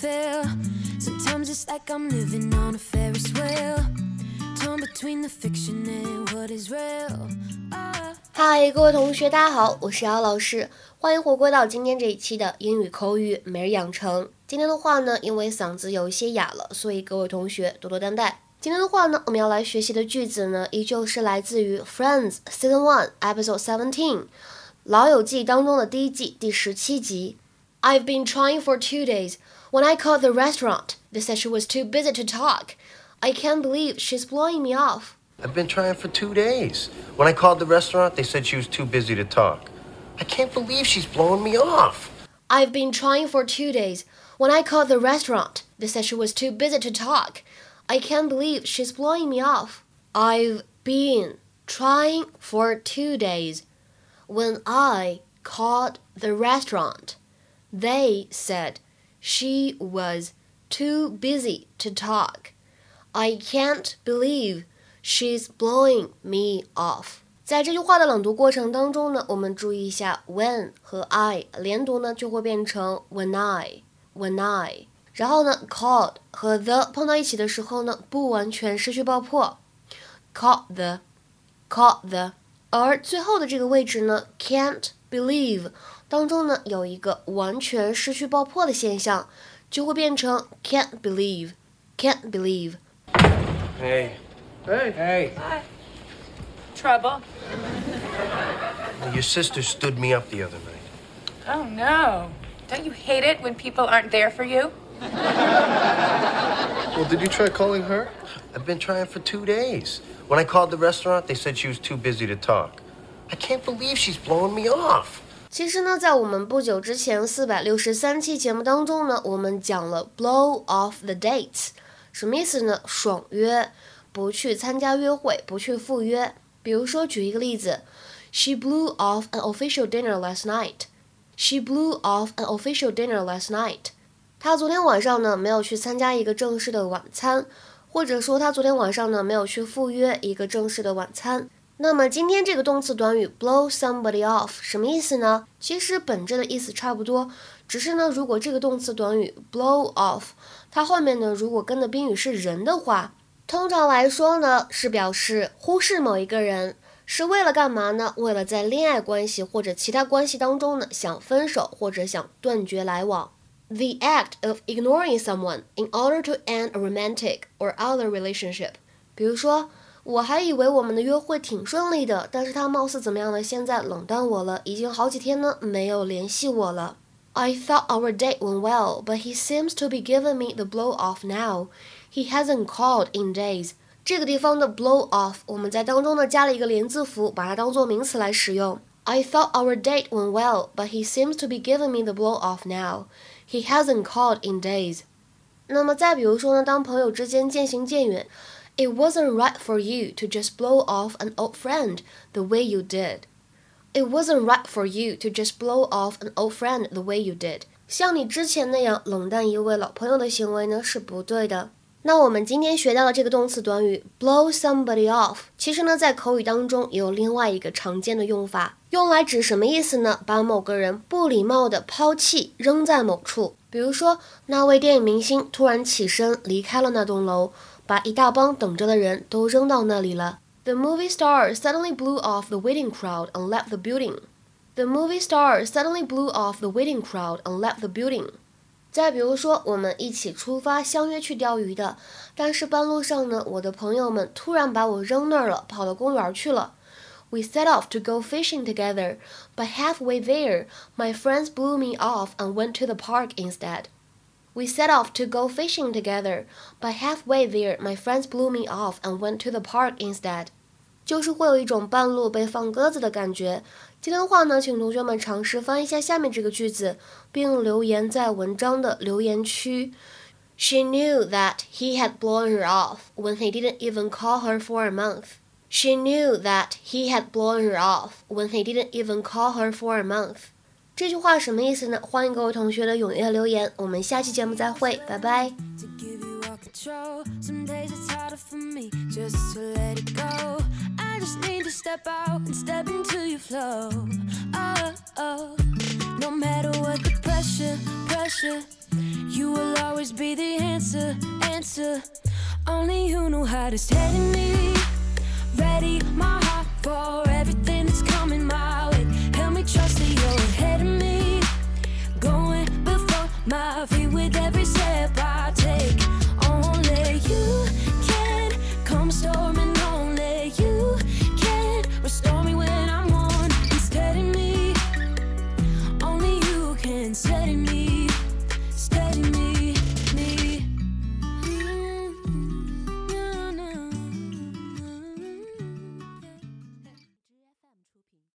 feel. Sometimes it's like I'm living on a Ferris wheel. Torn between the fiction and what is real. Hi，，各位同学，大家好，我是姚老师，欢迎回归到今天这一期的英语口语每日养成。今天的话呢，因为嗓子有一些哑了，所以各位同学多多担待。今天的话呢，我们要来学习的句子呢，依旧是来自于《Friends》Season One Episode Seventeen，《老友记》当中的第一季第十七集。I've been trying for two days. When I called the restaurant, they said she was too busy to talk. I can't believe she's blowing me off. I've been trying for two days. When I called the restaurant, they said she was too busy to talk. I can't believe she's blowing me off. I've been trying for two days. When I called the restaurant, they said she was too busy to talk. I can't believe she's blowing me off. I've been trying for two days. When I called the restaurant, they said she was too busy to talk. I can't believe she's blowing me off. 在这句话的朗读过程当中呢，我们注意一下 when 和 I 连读呢就会变成 when I when I。然后呢，called 和 the 碰到一起的时候呢，不完全失去爆破，called the called the。而最后的这个位置呢，can't believe 当中呢有一个完全失去爆破的现象，就会变成 can't believe can't believe。Hey. Hey. Hey. Hi. Trouble? Your sister stood me up the other night. Oh, no. Don't you hate it when people aren't there for you? Well, did you try calling her? I've been trying for two days. When I called the restaurant, they said she was too busy to talk. I can't believe she's blowing me off. 其实呢，在我们不久之前四百六十三期节目当中呢，我们讲了 blow off the dates，什么意思呢？爽约，不去参加约会，不去赴约。比如说，举一个例子，She blew off an official dinner last night. She blew off an official dinner last night. 她昨天晚上呢没有去参加一个正式的晚餐，或者说她昨天晚上呢没有去赴约一个正式的晚餐。那么今天这个动词短语 blow somebody off 什么意思呢？其实本质的意思差不多，只是呢，如果这个动词短语 blow off，它后面呢如果跟的宾语是人的话，通常来说呢是表示忽视某一个人，是为了干嘛呢？为了在恋爱关系或者其他关系当中呢想分手或者想断绝来往。The act of ignoring someone in order to end a romantic or other relationship，比如说。我还以为我们的约会挺顺利的，但是他貌似怎么样呢？现在冷淡我了，已经好几天呢没有联系我了。I thought our date went well, but he seems to be giving me the blow off now. He hasn't called in days. 这个地方的 blow off，我们在当中呢加了一个连字符，把它当做名词来使用。I thought our date went well, but he seems to be giving me the blow off now. He hasn't called in days. 那么再比如说呢，当朋友之间渐行渐远。It wasn't right for you to just blow off an old friend the way you did. It wasn't right for you to just blow off an old friend the way you did. 像你之前那样冷淡一位老朋友的行为呢是不对的。那我们今天学到的这个动词短语 blow somebody off，其实呢在口语当中也有另外一个常见的用法，用来指什么意思呢？把某个人不礼貌的抛弃扔在某处。比如说，那位电影明星突然起身离开了那栋楼。把一大帮等着的人都扔到那里了。The movie star suddenly blew off the waiting crowd and left the building. The movie star suddenly blew off the waiting crowd and left the building. 再比如说，我们一起出发，相约去钓鱼的，但是半路上呢，我的朋友们突然把我扔那儿了，跑到公园去了。We set off to go fishing together, but halfway there, my friends blew me off and went to the park instead. We set off to go fishing together, but halfway there, my friends blew me off and went to the park instead. 就是会有一种半路被放鸽子的感觉。今天的话呢，请同学们尝试翻译一下下面这个句子，并留言在文章的留言区。She knew that he had blown her off when he didn't even call her for a month. She knew that he had blown her off when he didn't even call her for a month. 这句话什么意思呢？欢迎各位同学的踊跃留言，我们下期节目再会，拜拜。step out and step into your flow. Oh, oh. No matter what the pressure, pressure. You will always be the answer, answer. Only you know how to steady me.